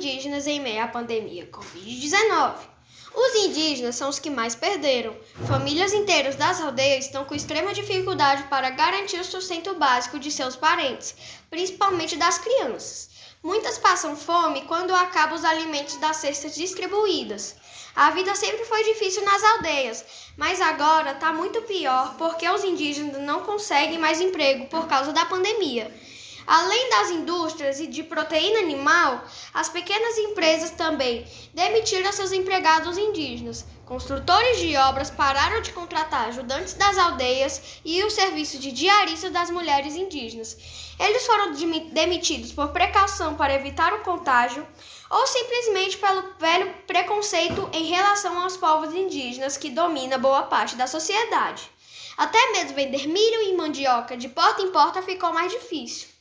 indígenas em meio à pandemia Covid-19. Os indígenas são os que mais perderam. Famílias inteiras das aldeias estão com extrema dificuldade para garantir o sustento básico de seus parentes, principalmente das crianças. Muitas passam fome quando acabam os alimentos das cestas distribuídas. A vida sempre foi difícil nas aldeias, mas agora está muito pior porque os indígenas não conseguem mais emprego por causa da pandemia. Além das indústrias e de proteína animal, as pequenas empresas também demitiram seus empregados indígenas. Construtores de obras pararam de contratar ajudantes das aldeias e o serviço de diarista das mulheres indígenas. Eles foram demitidos por precaução para evitar o contágio ou simplesmente pelo velho preconceito em relação aos povos indígenas que domina boa parte da sociedade. Até mesmo vender milho e mandioca de porta em porta ficou mais difícil.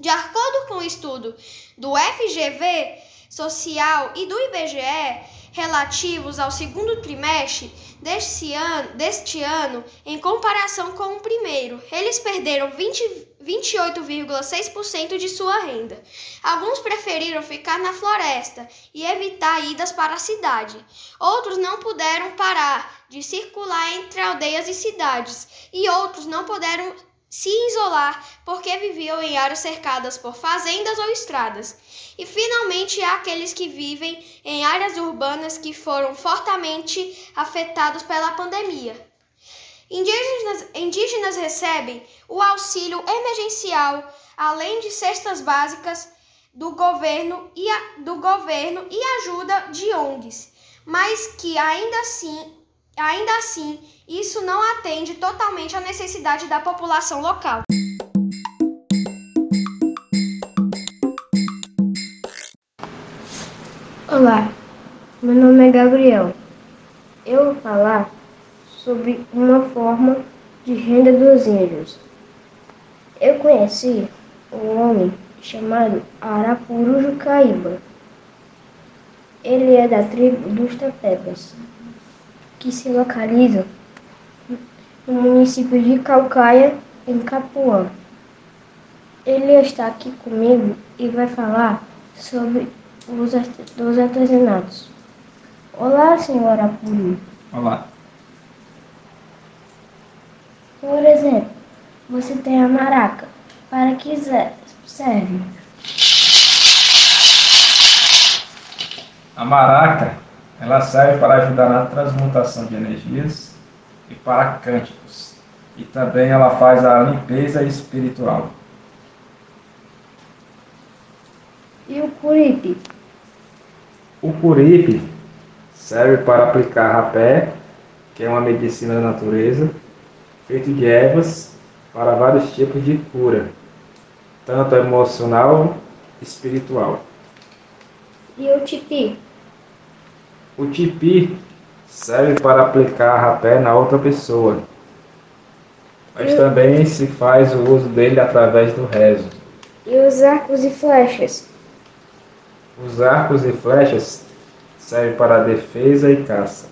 De acordo com o estudo do FGV Social e do IBGE, relativos ao segundo trimestre deste ano, deste ano em comparação com o primeiro, eles perderam 28,6% de sua renda. Alguns preferiram ficar na floresta e evitar idas para a cidade. Outros não puderam parar de circular entre aldeias e cidades, e outros não puderam se isolar porque viviam em áreas cercadas por fazendas ou estradas. E finalmente há aqueles que vivem em áreas urbanas que foram fortemente afetados pela pandemia. Indígenas, indígenas recebem o auxílio emergencial, além de cestas básicas do governo e, a, do governo e ajuda de ONGs, mas que ainda assim Ainda assim, isso não atende totalmente à necessidade da população local. Olá, meu nome é Gabriel. Eu vou falar sobre uma forma de renda dos índios. Eu conheci um homem chamado Arapurujo Caíba. Ele é da tribo dos Tapebas que se localiza no município de Calcaia, em Capuã. Ele está aqui comigo e vai falar sobre os, os artesanatos. Olá, senhora Puri. Olá. Por exemplo, você tem a maraca. Para que serve? A maraca ela serve para ajudar na transmutação de energias e para cânticos. E também ela faz a limpeza espiritual. E o curipe? O curipe serve para aplicar rapé, que é uma medicina da natureza, feito de ervas para vários tipos de cura, tanto emocional e espiritual. E o tipi? O tipi serve para aplicar rapé na outra pessoa, mas também se faz o uso dele através do rezo. E os arcos e flechas? Os arcos e flechas servem para defesa e caça.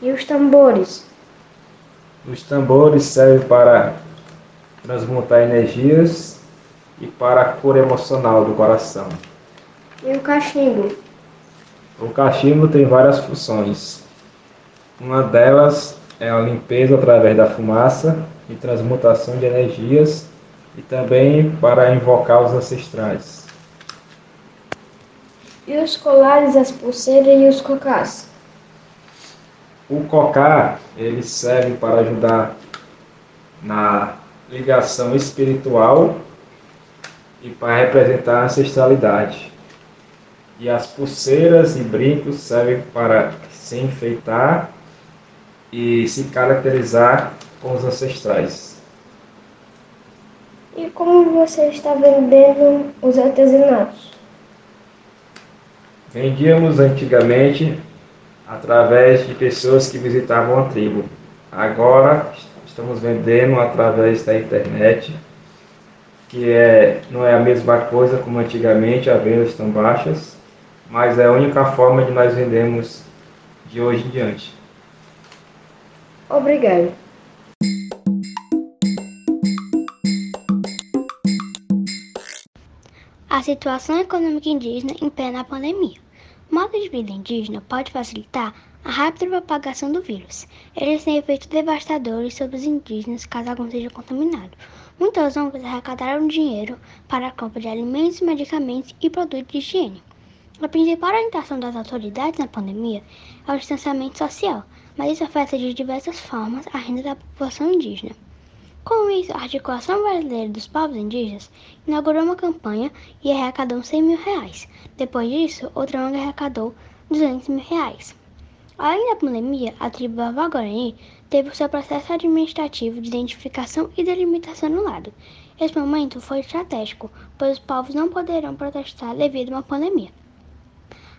E os tambores? Os tambores servem para transmutar energias e para a cura emocional do coração. E o cachimbo? O cachimbo tem várias funções. Uma delas é a limpeza através da fumaça e transmutação de energias e também para invocar os ancestrais. E os colares, as pulseiras e os cocás? O cocá, ele serve para ajudar na ligação espiritual e para representar a ancestralidade. E as pulseiras e brincos servem para se enfeitar e se caracterizar com os ancestrais. E como você está vendendo os artesanatos? Vendíamos antigamente através de pessoas que visitavam a tribo. Agora estamos vendendo através da internet, que é, não é a mesma coisa como antigamente, as vendas estão baixas, mas é a única forma de nós vendermos de hoje em diante. Obrigado. A situação econômica indígena em plena pandemia. O modo de vida indígena pode facilitar a rápida propagação do vírus. Eles têm efeitos devastadores sobre os indígenas caso algum seja contaminado. Muitas ONGs arrecadaram dinheiro para a compra de alimentos, medicamentos e produtos de higiene. A principal orientação das autoridades na pandemia é o distanciamento social, mas isso afeta de diversas formas a renda da população indígena. Com isso, a Articulação Brasileira dos Povos Indígenas inaugurou uma campanha e arrecadou 100 mil reais. Depois disso, outra ONG arrecadou 200 mil reais. Além da pandemia, a tribo Avó-Guarani teve o seu processo administrativo de identificação e delimitação anulado. Esse momento foi estratégico, pois os povos não poderão protestar devido a uma pandemia.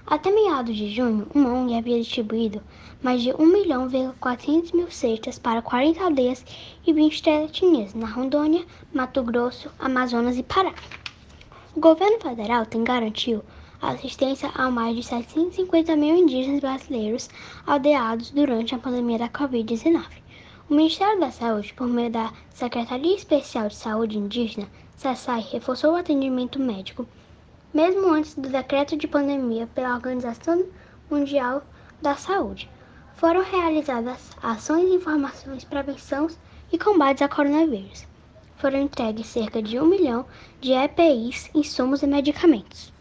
Até meados de junho, uma ONG havia distribuído mais de 1 milhão e 400 mil cestas para 40 aldeias e 23 etnias na Rondônia, Mato Grosso, Amazonas e Pará. O governo federal tem garantido assistência a mais de 750 mil indígenas brasileiros aldeados durante a pandemia da Covid-19. O Ministério da Saúde, por meio da Secretaria Especial de Saúde Indígena, SESAI, reforçou o atendimento médico, mesmo antes do decreto de pandemia pela Organização Mundial da Saúde. Foram realizadas ações de informações, prevenção e combate ao coronavírus. Foram entregues cerca de um milhão de EPIs, insumos e medicamentos.